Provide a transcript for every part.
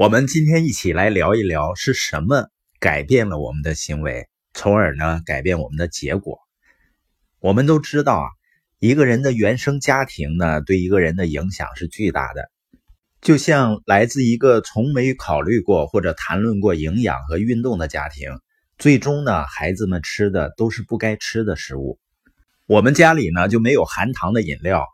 我们今天一起来聊一聊是什么改变了我们的行为，从而呢改变我们的结果。我们都知道啊，一个人的原生家庭呢对一个人的影响是巨大的。就像来自一个从没考虑过或者谈论过营养和运动的家庭，最终呢孩子们吃的都是不该吃的食物。我们家里呢就没有含糖的饮料。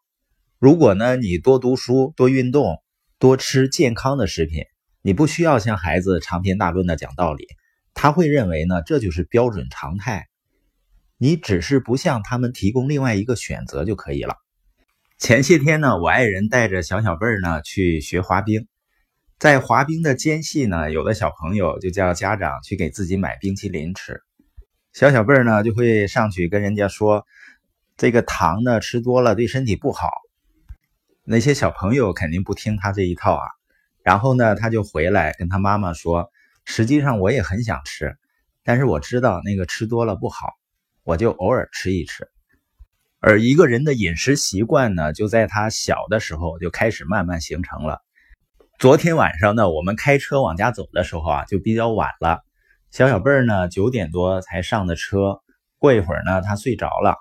如果呢你多读书、多运动、多吃健康的食品。你不需要向孩子长篇大论的讲道理，他会认为呢这就是标准常态。你只是不向他们提供另外一个选择就可以了。前些天呢，我爱人带着小小贝儿呢去学滑冰，在滑冰的间隙呢，有的小朋友就叫家长去给自己买冰淇淋吃，小小贝儿呢就会上去跟人家说，这个糖呢吃多了对身体不好。那些小朋友肯定不听他这一套啊。然后呢，他就回来跟他妈妈说：“实际上我也很想吃，但是我知道那个吃多了不好，我就偶尔吃一吃。”而一个人的饮食习惯呢，就在他小的时候就开始慢慢形成了。昨天晚上呢，我们开车往家走的时候啊，就比较晚了。小小贝儿呢，九点多才上的车，过一会儿呢，他睡着了。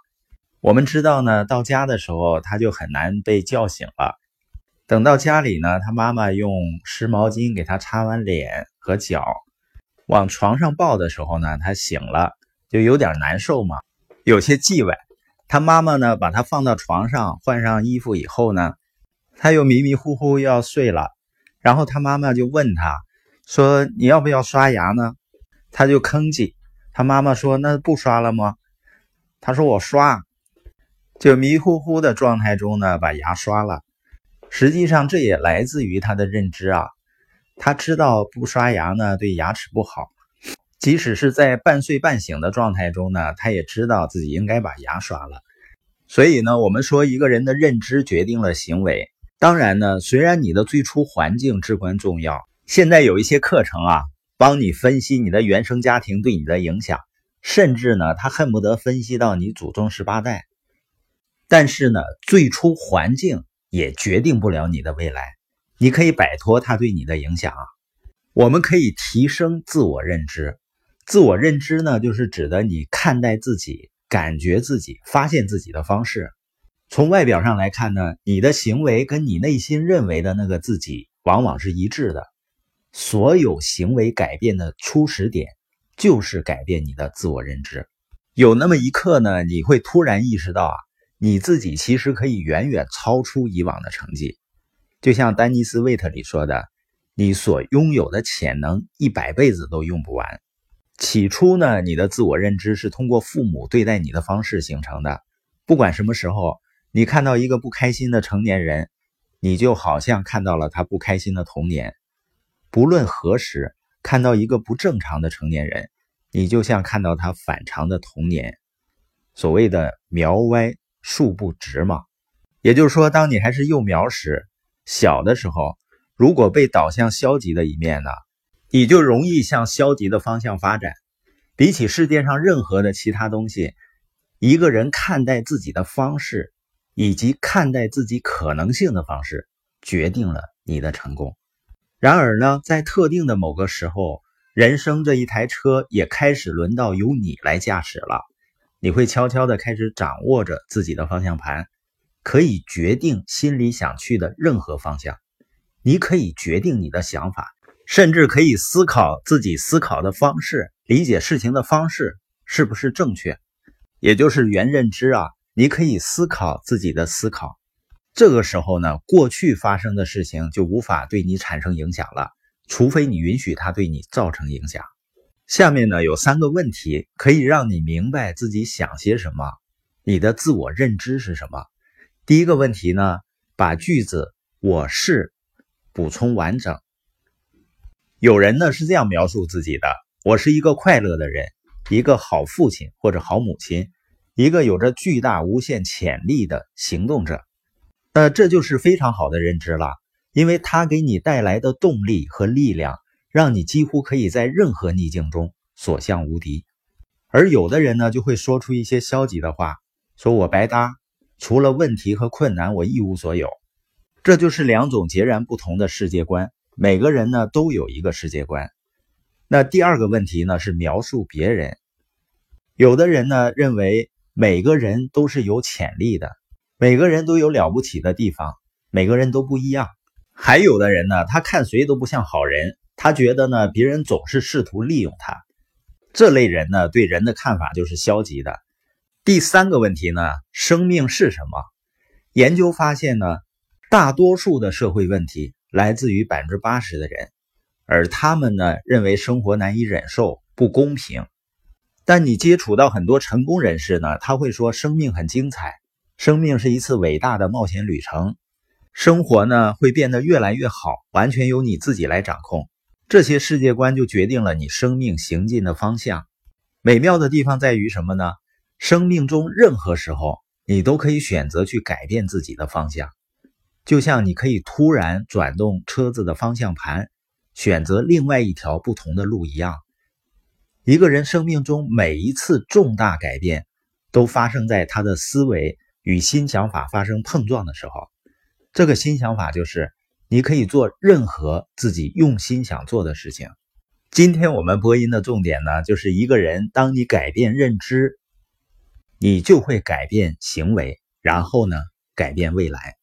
我们知道呢，到家的时候他就很难被叫醒了。等到家里呢，他妈妈用湿毛巾给他擦完脸和脚，往床上抱的时候呢，他醒了，就有点难受嘛，有些忌讳。他妈妈呢，把他放到床上，换上衣服以后呢，他又迷迷糊糊要睡了。然后他妈妈就问他，说：“你要不要刷牙呢？”他就吭叽。他妈妈说：“那不刷了吗？”他说：“我刷。”就迷糊糊的状态中呢，把牙刷了。实际上，这也来自于他的认知啊。他知道不刷牙呢对牙齿不好，即使是在半睡半醒的状态中呢，他也知道自己应该把牙刷了。所以呢，我们说一个人的认知决定了行为。当然呢，虽然你的最初环境至关重要，现在有一些课程啊，帮你分析你的原生家庭对你的影响，甚至呢，他恨不得分析到你祖宗十八代。但是呢，最初环境。也决定不了你的未来。你可以摆脱他对你的影响啊。我们可以提升自我认知。自我认知呢，就是指的你看待自己、感觉自己、发现自己的方式。从外表上来看呢，你的行为跟你内心认为的那个自己往往是一致的。所有行为改变的初始点，就是改变你的自我认知。有那么一刻呢，你会突然意识到啊。你自己其实可以远远超出以往的成绩，就像丹尼斯·韦特里说的：“你所拥有的潜能一百辈子都用不完。”起初呢，你的自我认知是通过父母对待你的方式形成的。不管什么时候，你看到一个不开心的成年人，你就好像看到了他不开心的童年；不论何时看到一个不正常的成年人，你就像看到他反常的童年。所谓的苗歪。树不直嘛，也就是说，当你还是幼苗时，小的时候，如果被导向消极的一面呢，你就容易向消极的方向发展。比起世界上任何的其他东西，一个人看待自己的方式，以及看待自己可能性的方式，决定了你的成功。然而呢，在特定的某个时候，人生这一台车也开始轮到由你来驾驶了。你会悄悄地开始掌握着自己的方向盘，可以决定心里想去的任何方向。你可以决定你的想法，甚至可以思考自己思考的方式，理解事情的方式是不是正确，也就是原认知啊。你可以思考自己的思考。这个时候呢，过去发生的事情就无法对你产生影响了，除非你允许它对你造成影响。下面呢有三个问题可以让你明白自己想些什么，你的自我认知是什么。第一个问题呢，把句子“我是”补充完整。有人呢是这样描述自己的：我是一个快乐的人，一个好父亲或者好母亲，一个有着巨大无限潜力的行动者。那这就是非常好的认知了，因为它给你带来的动力和力量。让你几乎可以在任何逆境中所向无敌，而有的人呢就会说出一些消极的话，说我白搭，除了问题和困难，我一无所有。这就是两种截然不同的世界观。每个人呢都有一个世界观。那第二个问题呢是描述别人。有的人呢认为每个人都是有潜力的，每个人都有了不起的地方，每个人都不一样。还有的人呢，他看谁都不像好人，他觉得呢别人总是试图利用他。这类人呢对人的看法就是消极的。第三个问题呢，生命是什么？研究发现呢，大多数的社会问题来自于百分之八十的人，而他们呢认为生活难以忍受、不公平。但你接触到很多成功人士呢，他会说生命很精彩，生命是一次伟大的冒险旅程，生活呢会变得越来越好，完全由你自己来掌控。这些世界观就决定了你生命行进的方向。美妙的地方在于什么呢？生命中任何时候，你都可以选择去改变自己的方向，就像你可以突然转动车子的方向盘，选择另外一条不同的路一样。一个人生命中每一次重大改变，都发生在他的思维与新想法发生碰撞的时候。这个新想法就是，你可以做任何自己用心想做的事情。今天我们播音的重点呢，就是一个人，当你改变认知。你就会改变行为，然后呢，改变未来。